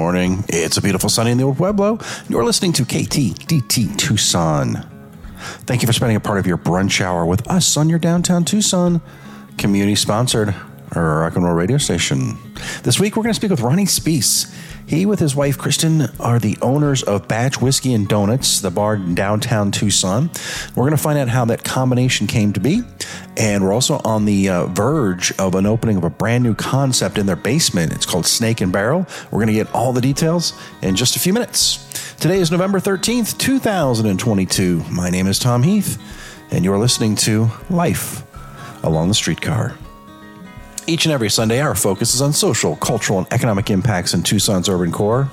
Morning. It's a beautiful sunny in the old Pueblo. You're listening to KTDT Tucson. Thank you for spending a part of your brunch hour with us on your downtown Tucson community sponsored rock and roll radio station. This week we're going to speak with Ronnie Spees. He, with his wife Kristen, are the owners of Batch Whiskey and Donuts, the bar in downtown Tucson. We're going to find out how that combination came to be. And we're also on the uh, verge of an opening of a brand new concept in their basement. It's called Snake and Barrel. We're going to get all the details in just a few minutes. Today is November 13th, 2022. My name is Tom Heath, and you're listening to Life Along the Streetcar. Each and every Sunday, our focus is on social, cultural, and economic impacts in Tucson's urban core.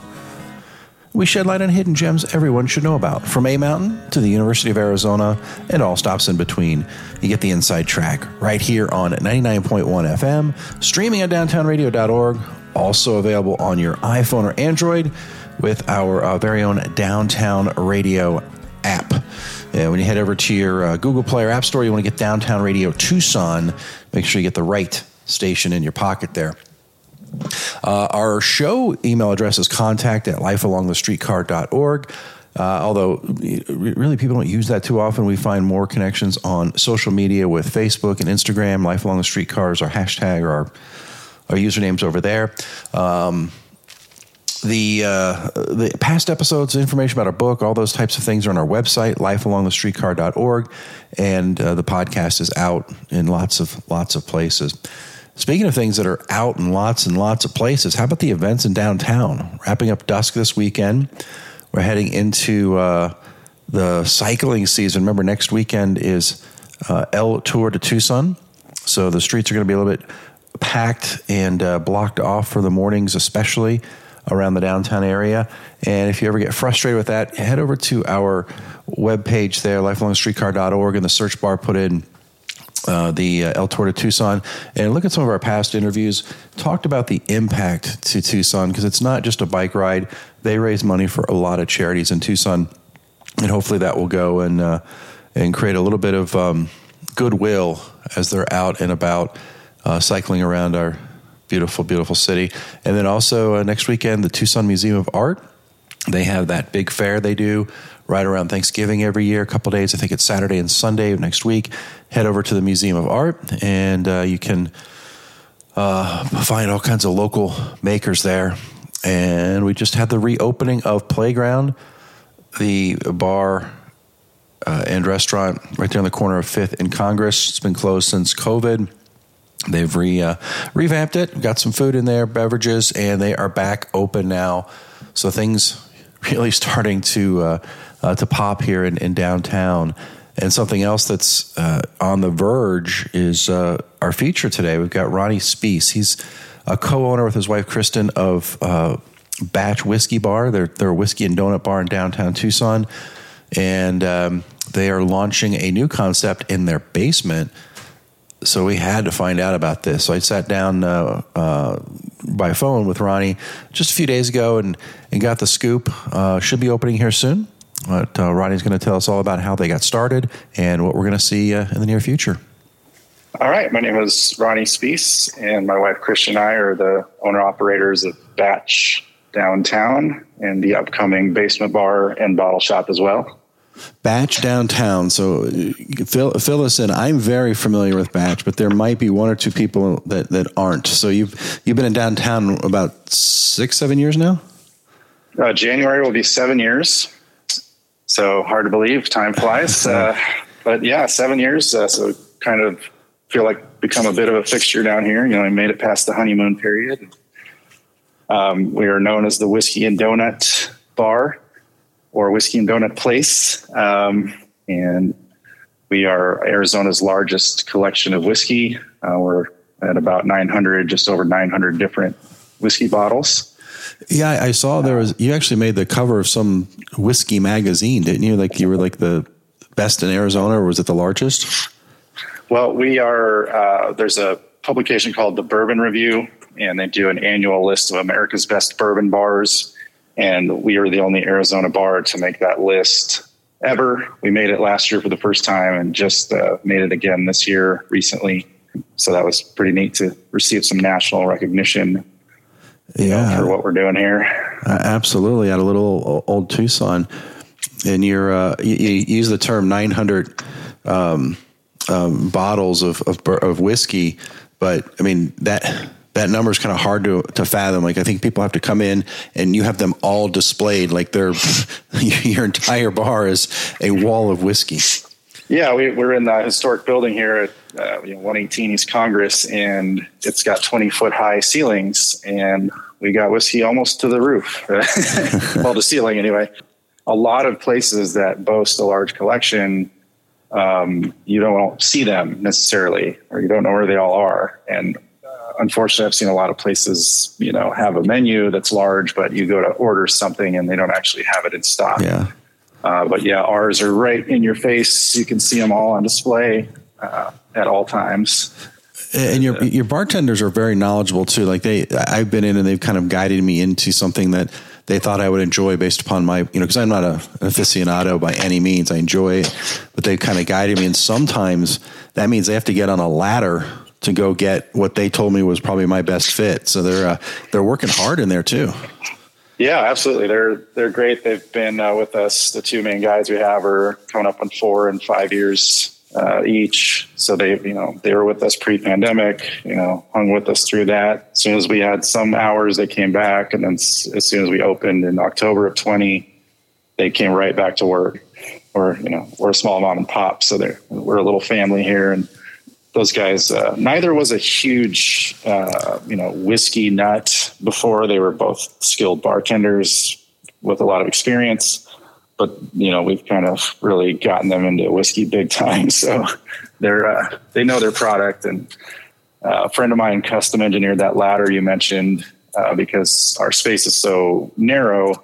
We shed light on hidden gems everyone should know about, from A Mountain to the University of Arizona and all stops in between. You get the inside track right here on 99.1 FM, streaming at downtownradio.org, also available on your iPhone or Android with our uh, very own Downtown Radio app. When you head over to your uh, Google Play or App Store, you want to get Downtown Radio Tucson. Make sure you get the right station in your pocket there. Uh, our show email address is contact at lifealongthestreetcar.org. Uh, although really people don't use that too often, we find more connections on social media with Facebook and Instagram. Life Along the Streetcars, our hashtag or our, our usernames over there. Um, the uh, the past episodes, information about our book, all those types of things are on our website, lifealongthestreetcar.org, and uh, the podcast is out in lots of lots of places. Speaking of things that are out in lots and lots of places, how about the events in downtown? Wrapping up dusk this weekend. We're heading into uh, the cycling season. Remember, next weekend is uh, El Tour de Tucson. So the streets are going to be a little bit packed and uh, blocked off for the mornings, especially around the downtown area. And if you ever get frustrated with that, head over to our webpage there, lifelongstreetcar.org, in the search bar, put in uh, the uh, El Tour de Tucson and look at some of our past interviews. Talked about the impact to Tucson because it's not just a bike ride. They raise money for a lot of charities in Tucson, and hopefully that will go and uh, and create a little bit of um, goodwill as they're out and about uh, cycling around our beautiful, beautiful city. And then also uh, next weekend, the Tucson Museum of Art. They have that big fair they do right around Thanksgiving every year, a couple days. I think it's Saturday and Sunday of next week. Head over to the Museum of Art, and uh, you can uh, find all kinds of local makers there. And we just had the reopening of Playground, the bar uh, and restaurant right there on the corner of Fifth and Congress. It's been closed since COVID. They've re, uh, revamped it, got some food in there, beverages, and they are back open now. So things really starting to uh, uh, to pop here in, in, downtown. And something else that's uh, on the verge is uh, our feature today. We've got Ronnie Spees. He's a co-owner with his wife Kristen of uh, Batch Whiskey Bar. They're they're a whiskey and donut bar in downtown Tucson, and um, they are launching a new concept in their basement so we had to find out about this. So I sat down uh, uh, by phone with Ronnie just a few days ago and, and got the scoop. Should be opening here soon. But uh, Ronnie's going to tell us all about how they got started and what we're going to see uh, in the near future. All right. My name is Ronnie Spees, and my wife Kristen and I are the owner operators of Batch Downtown and the upcoming basement bar and bottle shop as well. Batch downtown. So fill, fill us in. I'm very familiar with Batch, but there might be one or two people that, that aren't. So you've you've been in downtown about six, seven years now. Uh, January will be seven years. So hard to believe, time flies. uh, but yeah, seven years. Uh, so kind of feel like become a bit of a fixture down here. You know, I made it past the honeymoon period. Um, we are known as the Whiskey and Donut Bar or Whiskey and Donut Place. Um, and we are Arizona's largest collection of whiskey. Uh, we're at about 900, just over 900 different whiskey bottles. Yeah, I saw there was, you actually made the cover of some whiskey magazine, didn't you? Like you were like the best in Arizona, or was it the largest? Well, we are, uh, there's a publication called the Bourbon Review, and they do an annual list of America's best bourbon bars and we are the only Arizona bar to make that list ever. We made it last year for the first time and just uh, made it again this year recently. So that was pretty neat to receive some national recognition. Yeah. Know, for what we're doing here. Uh, absolutely. At a little old Tucson. And you're, uh, you, you, use the term 900 um, um, bottles of, of, of whiskey, but I mean, that that number is kind of hard to, to fathom. Like I think people have to come in and you have them all displayed like they're your entire bar is a wall of whiskey. Yeah, we, are in the historic building here at uh, you know, 118 East Congress, and it's got 20 foot high ceilings, and we got whiskey almost to the roof, well, the ceiling anyway. A lot of places that boast a large collection, um, you don't see them necessarily, or you don't know where they all are, and unfortunately, I've seen a lot of places, you know, have a menu that's large, but you go to order something and they don't actually have it in stock. Yeah. Uh, but yeah, ours are right in your face. You can see them all on display uh, at all times. And your your bartenders are very knowledgeable too. Like they, I've been in and they've kind of guided me into something that they thought I would enjoy based upon my, you know, because I'm not a, an aficionado by any means. I enjoy it, but they kind of guided me. And sometimes that means they have to get on a ladder to go get what they told me was probably my best fit. So they're uh, they're working hard in there too. Yeah, absolutely. They're they're great. They've been uh, with us. The two main guys we have are coming up on four and five years uh, each. So they you know they were with us pre-pandemic. You know, hung with us through that. As soon as we had some hours, they came back, and then as soon as we opened in October of twenty, they came right back to work. Or you know, we're a small mom and pop, so they're we're a little family here, and those guys. Uh, neither was a huge, uh, you know, whiskey nut before. They were both skilled bartenders with a lot of experience, but you know, we've kind of really gotten them into whiskey big time. So they're uh, they know their product. And uh, a friend of mine custom engineered that ladder you mentioned uh, because our space is so narrow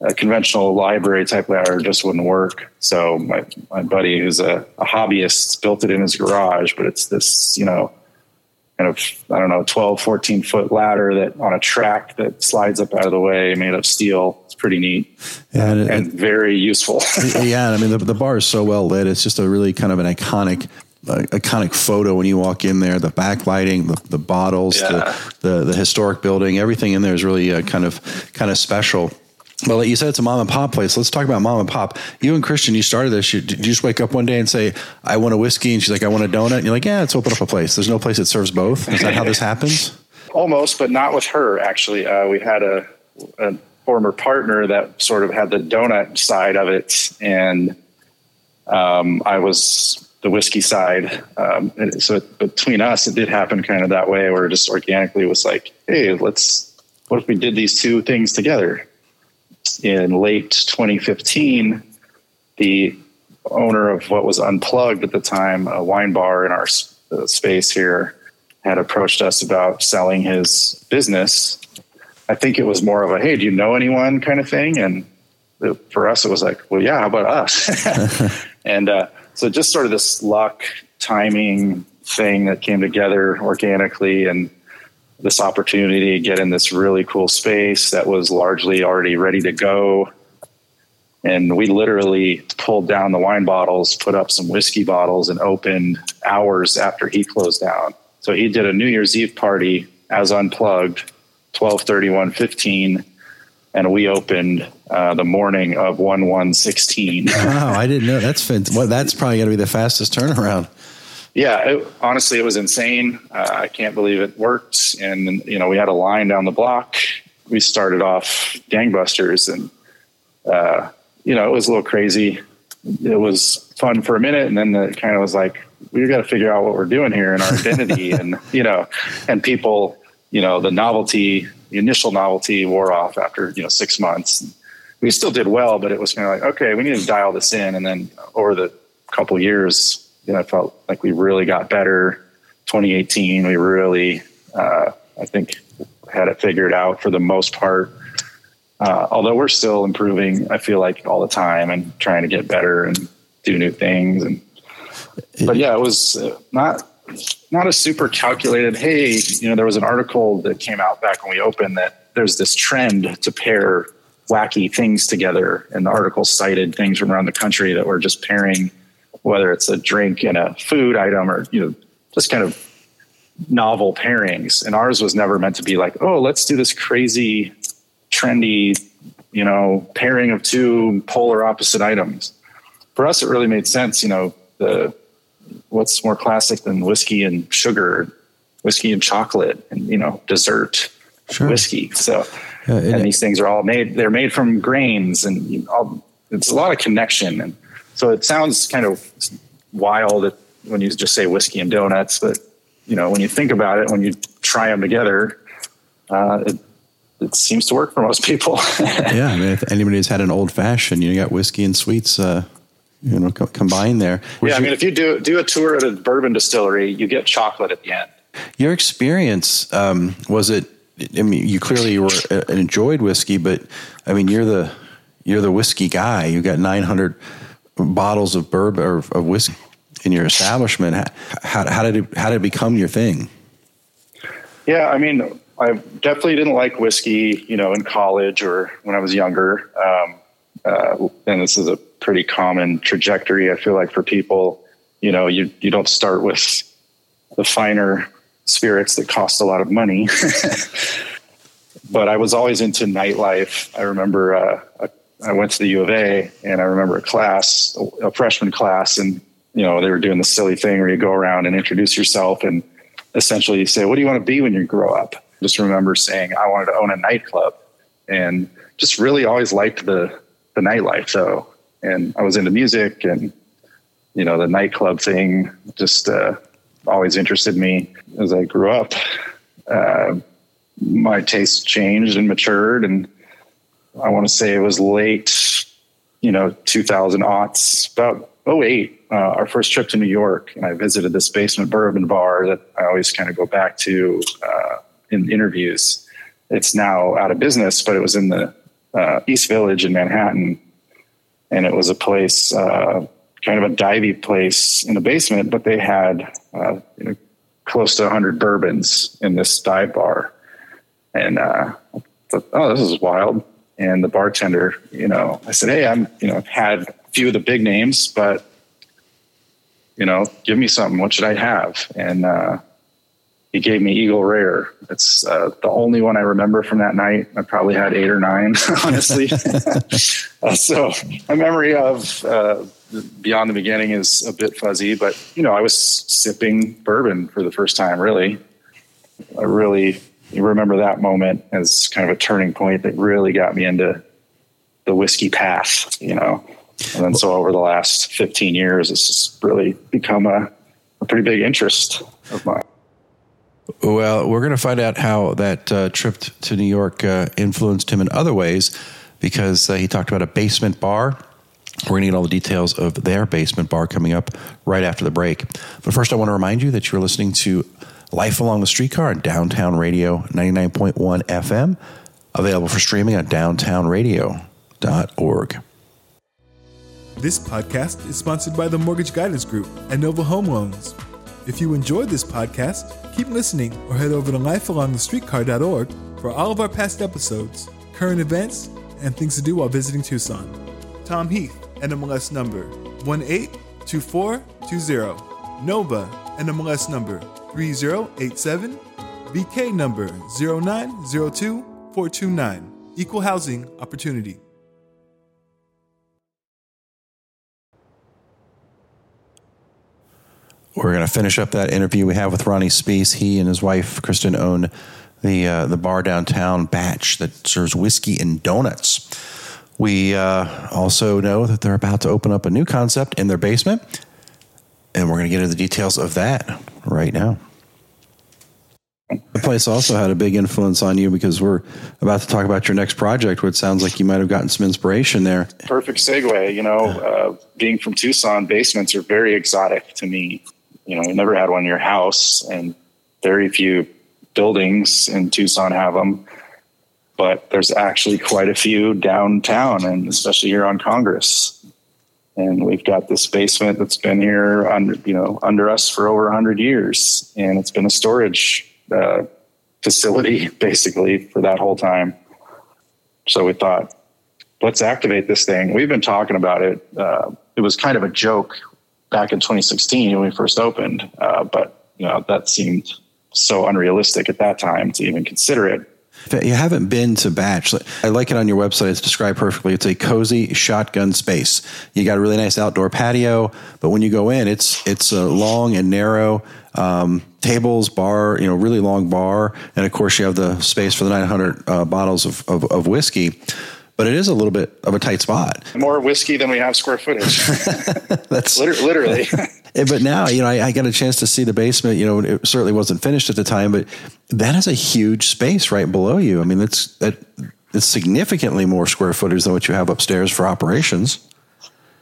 a conventional library type ladder just wouldn't work. So my, my buddy who's a, a, hobbyist built it in his garage, but it's this, you know, kind of, I don't know, 12, 14 foot ladder that on a track that slides up out of the way made of steel. Pretty neat yeah, and, and very useful. yeah. I mean, the, the bar is so well lit. It's just a really kind of an iconic uh, iconic photo when you walk in there. The backlighting, the, the bottles, yeah. the, the, the historic building, everything in there is really uh, kind of kind of special. Well, you said it's a mom and pop place. Let's talk about mom and pop. You and Kristen, you started this. You, did you just wake up one day and say, "I want a whiskey," and she's like, "I want a donut." And you're like, "Yeah, let's open up a place." There's no place that serves both. Is that how this happens? Almost, but not with her. Actually, uh, we had a, a, former partner that sort of had the donut side of it, and um, I was the whiskey side. Um, so between us, it did happen kind of that way, where just organically was like, "Hey, let's." What if we did these two things together? in late 2015, the owner of what was unplugged at the time, a wine bar in our uh, space here, had approached us about selling his business. I think it was more of a, hey, do you know anyone kind of thing? And for us, it was like, well, yeah, how about us? and uh, so just sort of this luck, timing thing that came together organically. And this opportunity to get in this really cool space that was largely already ready to go. And we literally pulled down the wine bottles, put up some whiskey bottles, and opened hours after he closed down. So he did a New Year's Eve party as unplugged, 12 31 15 and we opened uh, the morning of 1 1 16. wow, I didn't know. That's well, that's probably going to be the fastest turnaround yeah, it, honestly, it was insane. Uh, I can't believe it worked. And, you know, we had a line down the block. We started off gangbusters and, uh, you know, it was a little crazy. It was fun for a minute. And then it kind of was like, we got to figure out what we're doing here and our identity. and, you know, and people, you know, the novelty, the initial novelty wore off after, you know, six months. We still did well, but it was kind of like, okay, we need to dial this in. And then over the couple years, you know, I felt like we really got better. 2018, we really, uh, I think, had it figured out for the most part. Uh, although we're still improving, I feel like all the time and trying to get better and do new things. And but yeah, it was not not a super calculated. Hey, you know, there was an article that came out back when we opened that there's this trend to pair wacky things together, and the article cited things from around the country that were just pairing whether it's a drink and a food item or, you know, just kind of novel pairings. And ours was never meant to be like, oh, let's do this crazy, trendy, you know, pairing of two polar opposite items. For us, it really made sense. You know, the what's more classic than whiskey and sugar, whiskey and chocolate, and you know, dessert sure. whiskey. So, uh, and, and these things are all made. They're made from grains, and you know, all, it's a lot of connection. And so it sounds kind of wild when you just say whiskey and donuts, but you know, when you think about it, when you try them together, uh, it, it seems to work for most people. yeah, I mean, if anybody's had an old fashioned, you got whiskey and sweets, uh, you know, co- combined there. yeah, I mean, if you do do a tour at a bourbon distillery, you get chocolate at the end. Your experience um, was it? I mean, you clearly were uh, enjoyed whiskey, but I mean, you're the you're the whiskey guy. You got 900 bottles of bourbon or of whiskey in your establishment. How, how, did it how did it become your thing? Yeah, I mean, I definitely didn't like whiskey, you know, in college or when I was younger. Um, uh, and this is a pretty common trajectory. I feel like for people, you know, you you don't start with the finer spirits that cost a lot of money. but I was always into nightlife. I remember uh, I went to the U of A, and I remember a class, a freshman class, and you know they were doing the silly thing where you go around and introduce yourself and essentially say, "What do you want to be when you grow up?" Just remember saying, "I wanted to own a nightclub," and just really always liked the the nightlife. So, and I was into music and you know the nightclub thing just uh, always interested me as I grew up. Uh, my tastes changed and matured, and I want to say it was late, you know, 2000 aughts, about 08, uh, our first trip to New York, and I visited this basement bourbon bar that I always kind of go back to uh, in interviews. It's now out of business, but it was in the uh, East Village in Manhattan, and it was a place, uh, kind of a divey place in the basement, but they had uh, you know, close to 100 bourbons in this dive bar, and uh, thought, oh, this is wild. And the bartender, you know, I said, hey, I'm, you know, had a few of the big names, but you know, give me something. What should I have? And uh, he gave me Eagle Rare. It's uh, the only one I remember from that night. I probably had eight or nine, honestly. uh, so my memory of uh, Beyond the Beginning is a bit fuzzy, but you know, I was sipping bourbon for the first time. Really, I really remember that moment as kind of a turning point that really got me into the whiskey path. You know, and then so over the last 15 years, it's just really become a, a pretty big interest of mine. Well, we're going to find out how that uh, trip to New York uh, influenced him in other ways because uh, he talked about a basement bar. We're going to get all the details of their basement bar coming up right after the break. But first, I want to remind you that you're listening to Life Along the Streetcar on Downtown Radio 99.1 FM, available for streaming on downtownradio.org. This podcast is sponsored by the Mortgage Guidance Group and Nova Home Loans. If you enjoyed this podcast, keep listening or head over to lifealongthestreetcar.org for all of our past episodes, current events, and things to do while visiting Tucson. Tom Heath, NMLS number 182420. Nova, NMLS number 3087. BK number 0902429. Equal Housing Opportunity. We're going to finish up that interview we have with Ronnie Spees. He and his wife Kristen own the uh, the bar downtown Batch that serves whiskey and donuts. We uh, also know that they're about to open up a new concept in their basement, and we're going to get into the details of that right now. The place also had a big influence on you because we're about to talk about your next project, which sounds like you might have gotten some inspiration there. Perfect segue. You know, uh, being from Tucson, basements are very exotic to me you know, you never had one in your house, and very few buildings in Tucson have them. But there's actually quite a few downtown, and especially here on Congress. And we've got this basement that's been here under, you know, under us for over 100 years, and it's been a storage uh, facility basically for that whole time. So we thought, let's activate this thing. We've been talking about it. Uh, it was kind of a joke back in 2016 when we first opened. Uh, but you know that seemed so unrealistic at that time to even consider it. You haven't been to Batch, I like it on your website. It's described perfectly. It's a cozy shotgun space. You got a really nice outdoor patio, but when you go in, it's it's a long and narrow um, tables, bar, you know, really long bar, and of course you have the space for the 900 uh, bottles of, of, of whiskey but it is a little bit of a tight spot. More whiskey than we have square footage. That's literally. but now, you know, I, I, got a chance to see the basement. You know, it certainly wasn't finished at the time, but that is a huge space right below you. I mean, it's that it's significantly more square footage than what you have upstairs for operations.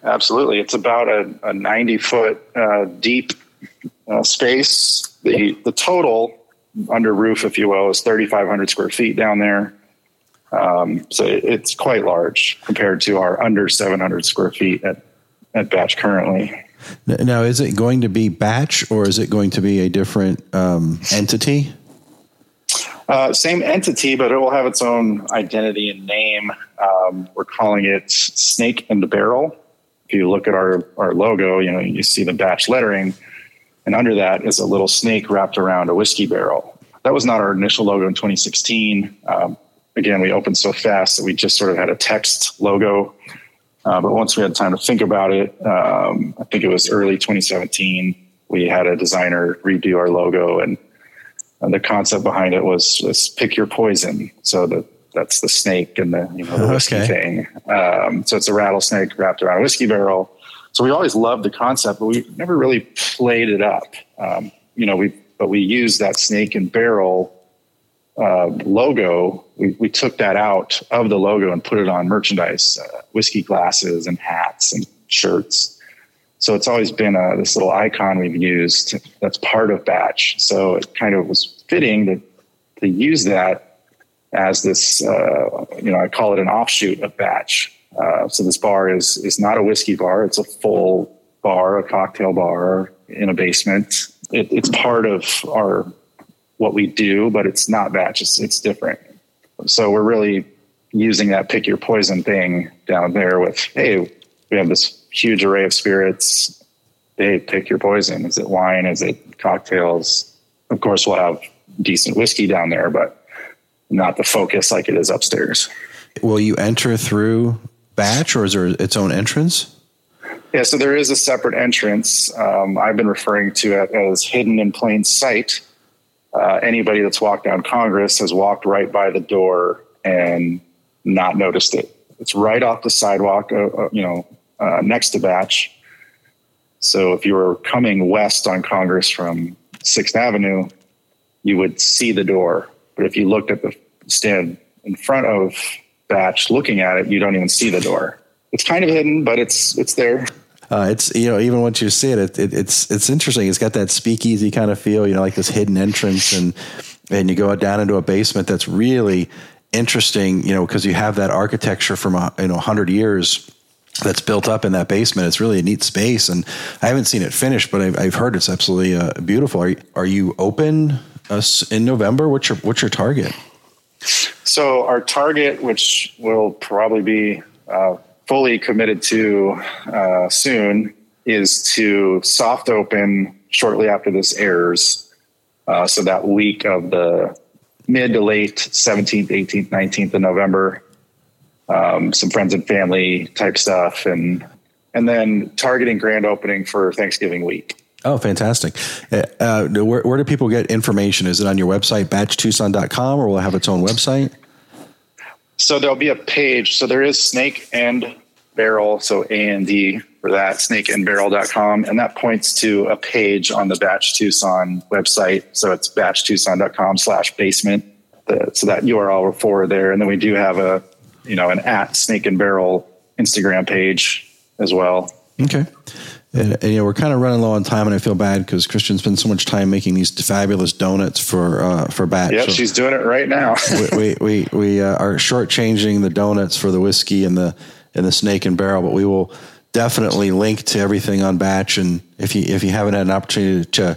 Absolutely, it's about a, a ninety foot uh, deep uh, space. The the total under roof, if you will, is thirty five hundred square feet down there. Um, so it's quite large compared to our under 700 square feet at, at Batch currently. Now, is it going to be Batch or is it going to be a different um, entity? Uh, same entity, but it will have its own identity and name. Um, we're calling it Snake and the Barrel. If you look at our, our logo, you know, you see the batch lettering, and under that is a little snake wrapped around a whiskey barrel. That was not our initial logo in 2016. Um, again, we opened so fast that we just sort of had a text logo. Uh, but once we had time to think about it, um, I think it was early 2017, we had a designer redo our logo. And, and the concept behind it was, was pick your poison. So that that's the snake and the, you know, the whiskey okay. thing. Um, so it's a rattlesnake wrapped around a whiskey barrel. So we always loved the concept, but we never really played it up. Um, you know, we, but we used that snake and barrel uh, logo, we, we took that out of the logo and put it on merchandise, uh, whiskey glasses and hats and shirts. So it's always been a, this little icon we've used that's part of Batch. So it kind of was fitting to, to use that as this, uh, you know, I call it an offshoot of Batch. Uh, so this bar is is not a whiskey bar; it's a full bar, a cocktail bar in a basement. It, it's part of our what we do, but it's not batch. It's, it's different. So we're really using that pick your poison thing down there with, hey, we have this huge array of spirits. Hey, pick your poison. Is it wine? Is it cocktails? Of course, we'll have decent whiskey down there, but not the focus like it is upstairs. Will you enter through batch or is there its own entrance? Yeah, so there is a separate entrance. Um, I've been referring to it as hidden in plain sight uh, anybody that's walked down Congress has walked right by the door and not noticed it. It's right off the sidewalk, uh, uh, you know, uh, next to Batch. So if you were coming west on Congress from Sixth Avenue, you would see the door. But if you looked at the stand in front of Batch, looking at it, you don't even see the door. It's kind of hidden, but it's it's there uh, it's you know even once you see it, it, it, it's it's interesting. It's got that speakeasy kind of feel, you know, like this hidden entrance, and and you go down into a basement that's really interesting, you know, because you have that architecture from a, you know hundred years that's built up in that basement. It's really a neat space, and I haven't seen it finished, but I've, I've heard it's absolutely uh, beautiful. Are you, are you open uh, in November? What's your what's your target? So our target, which will probably be uh, fully committed to uh, soon is to soft open shortly after this airs. Uh, so that week of the mid to late 17th, 18th, 19th of November, um, some friends and family type stuff, and and then targeting grand opening for Thanksgiving week. Oh, fantastic. Uh, uh where, where, do people get information? Is it on your website, batchtucson.com, or will it have its own website? So there'll be a page. So there is Snake and Barrel, so A and D for that, snakeandbarrel.com. And that points to a page on the Batch Tucson website. So it's batchtucson.com slash basement. So that URL forward there. And then we do have a, you know, an at Snake and Barrel Instagram page as well. Okay. And, and, you know, we're kind of running low on time, and I feel bad because Kristen spends so much time making these fabulous donuts for uh, for Batch. Yep, so she's doing it right now. we we we, we uh, are shortchanging the donuts for the whiskey and the and the snake and barrel, but we will definitely link to everything on Batch. And if you if you haven't had an opportunity to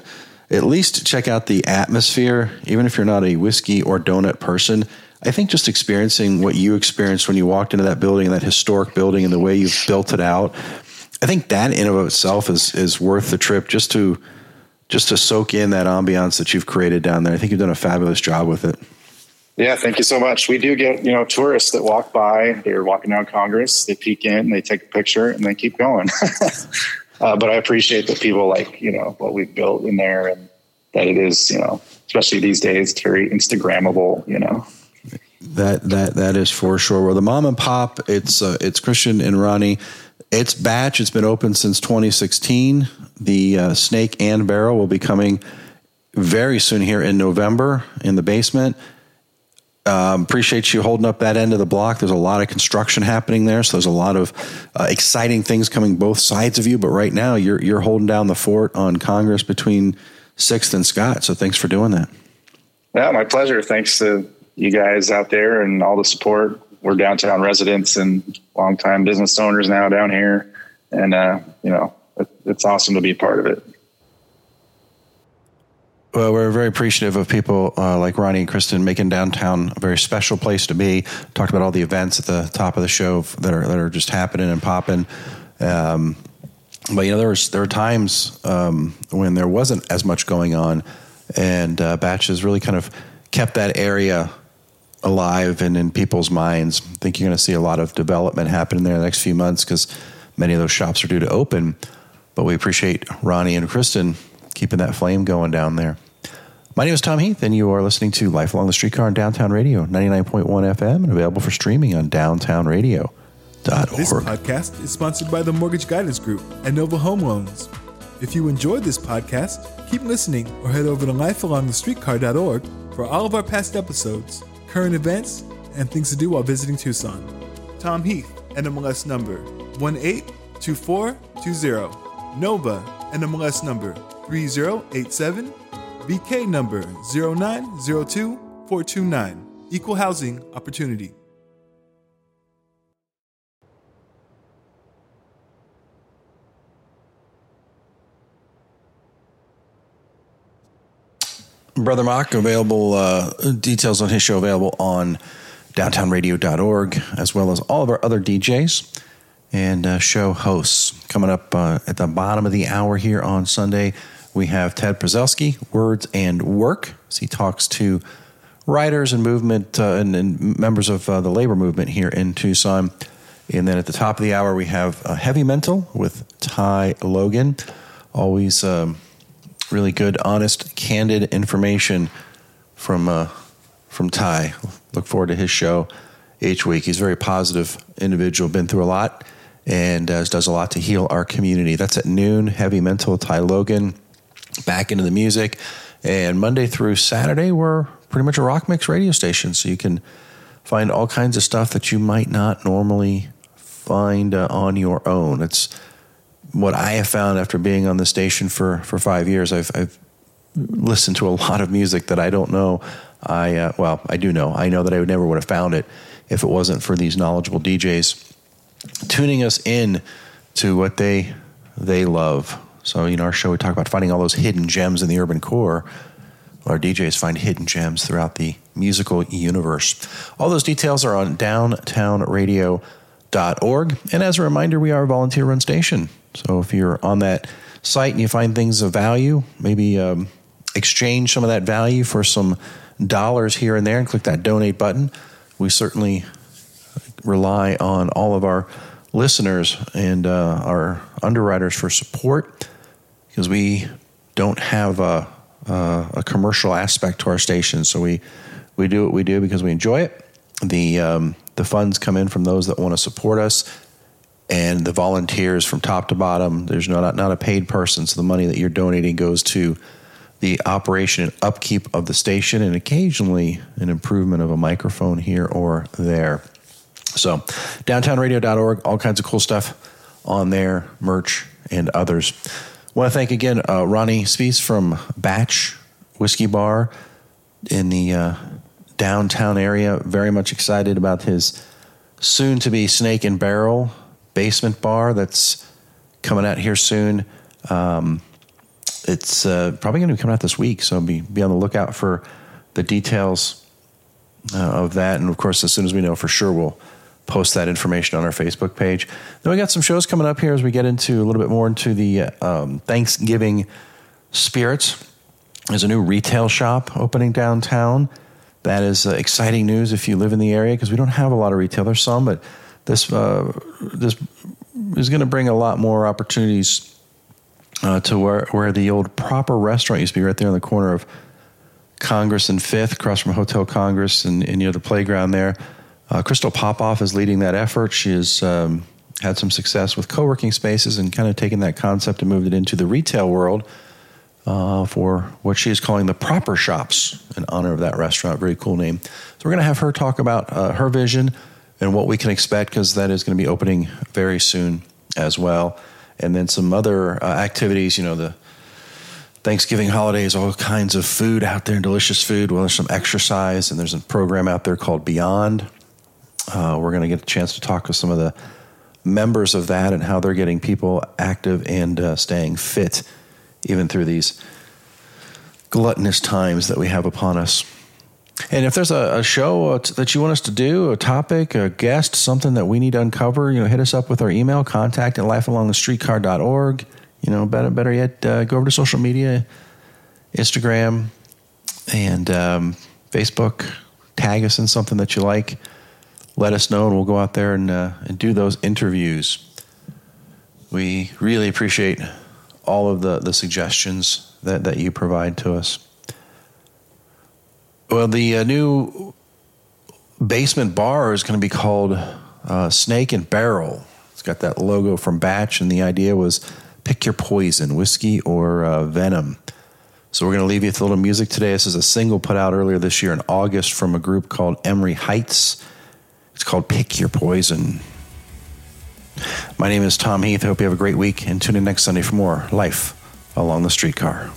at least check out the atmosphere, even if you're not a whiskey or donut person, I think just experiencing what you experienced when you walked into that building, that historic building, and the way you've built it out I think that in of itself is is worth the trip just to just to soak in that ambiance that you've created down there. I think you've done a fabulous job with it. Yeah, thank you so much. We do get, you know, tourists that walk by, they're walking down Congress, they peek in, they take a picture and they keep going. uh, but I appreciate that people like, you know, what we've built in there and that it is, you know, especially these days, very Instagrammable, you know. That that that is for sure. Well, the mom and pop, it's uh, it's Kristen and Ronnie. It's batch. It's been open since 2016. The uh, Snake and Barrel will be coming very soon here in November in the basement. Um, appreciate you holding up that end of the block. There's a lot of construction happening there, so there's a lot of uh, exciting things coming both sides of you. But right now, you're you're holding down the fort on Congress between Sixth and Scott. So thanks for doing that. Yeah, my pleasure. Thanks to you guys out there and all the support. We're downtown residents and longtime business owners now down here, and uh, you know it, it's awesome to be part of it. Well, we're very appreciative of people uh, like Ronnie and Kristen making downtown a very special place to be. Talked about all the events at the top of the show that are that are just happening and popping. Um, but you know, there was there were times um, when there wasn't as much going on, and uh, Batch has really kind of kept that area alive and in people's minds. I think you're going to see a lot of development happen in there in the next few months because many of those shops are due to open. But we appreciate Ronnie and Kristen keeping that flame going down there. My name is Tom Heath, and you are listening to Life Along the Streetcar on Downtown Radio, 99.1 FM, and available for streaming on downtownradio.org. This podcast is sponsored by the Mortgage Guidance Group and Nova Home Loans. If you enjoyed this podcast, keep listening or head over to lifealongthestreetcar.org for all of our past episodes, current events, and things to do while visiting Tucson. Tom Heath, NMLS number 182420. Nova, NMLS number 3087. BK number 0902429. Equal housing opportunity. Brother Mock available uh, details on his show available on downtownradio.org as well as all of our other DJs and uh, show hosts coming up uh, at the bottom of the hour here on Sunday. We have Ted Przelski, Words and Work. So he talks to writers and movement uh, and, and, members of uh, the labor movement here in Tucson. And then at the top of the hour, we have uh, Heavy Mental with Ty Logan. Always um, really good, honest, candid information from uh, from Ty. Look forward to his show each week. He's a very positive individual, been through a lot, and uh, does a lot to heal our community. That's at noon. Heavy Mental, Ty Logan, back into the music. And Monday through Saturday, we're pretty much a rock mix radio station, so you can find all kinds of stuff that you might not normally find uh, on your own. It's what I have found after being on the station for, for five years. I've, I've listened to a lot of music that I don't know. I uh, well, I do know. I know that I would never would have found it if it wasn't for these knowledgeable DJs tuning us in to what they they love. So, know, our show we talk about finding all those hidden gems in the urban core. Our DJs find hidden gems throughout the musical universe. All those details are on downtownradio.org. And as a reminder, we are a volunteer run station. So if you're on that site and you find things of value, maybe um, exchange some of that value for some dollars here and there and click that donate button. We certainly rely on all of our listeners and uh, our underwriters for support because we don't have a, a, a, commercial aspect to our station. So we, we do what we do because we enjoy it. The, um, the funds come in from those that want to support us and the volunteers from top to bottom. There's not, not a paid person. So the money that you're donating goes to the operation and upkeep of the station and occasionally an improvement of a microphone here or there. So, downtownradio.org, all kinds of cool stuff on there, merch and others. I want to thank again uh, Ronnie Spees from Batch Whiskey Bar in the uh, downtown area. Very much excited about his soon to be Snake and Barrel basement bar that's coming out here soon. Um, it's uh, probably going to be coming out this week, so be be on the lookout for the details uh, of that. And of course, as soon as we know for sure, we'll post that information on our Facebook page. Then we got some shows coming up here as we get into a little bit more into the um, Thanksgiving Spirits There's a new retail shop opening downtown. That is uh, exciting news if you live in the area because we don't have a lot of retail. There's some, but this uh, this is going to bring a lot more opportunities uh, to where where the old proper restaurant used to be, right there on the corner of Congress and Fifth, across from Hotel Congress, and, and you the playground there. Uh, Crystal Popoff is leading that effort. She has um, had some success with co-working spaces and kind of taken that concept and moved it into the retail world uh, for what she is calling the proper shops in honor of that restaurant. Very cool name. So we're going to have her talk about uh, her vision and what we can expect because that is going to be opening very soon as well. And then some other uh, activities, you know, the Thanksgiving holidays, all kinds of food out there, delicious food. Well, there's some exercise, and there's a program out there called Beyond. Uh, we're going to get a chance to talk with some of the members of that and how they're getting people active and uh, staying fit, even through these gluttonous times that we have upon us. And if there's a, a show uh, that you want us to do, a topic, a guest, something that we need to uncover, you know, hit us up with our email, contact at lifealongthestreetcar.org. You know, better, better yet, uh, go over to social media, Instagram and um, Facebook. Tag us in something that you like. Let us know, and we'll go out there and, uh, and do those interviews. We really appreciate all of the, the suggestions that, that you provide to us. Well, the uh, new basement bar is going to be called uh, Snake and Barrel. It's got that logo from Batch, and the idea was pick your poison, whiskey or uh, venom. So we're going to leave you with a little music today. This is a single put out earlier this year in August from a group called Emery Heights. It's called Pick Your Poison. My name is Tom Heath. I hope you have a great week and tune in next Sunday for more Life Along the Streetcar.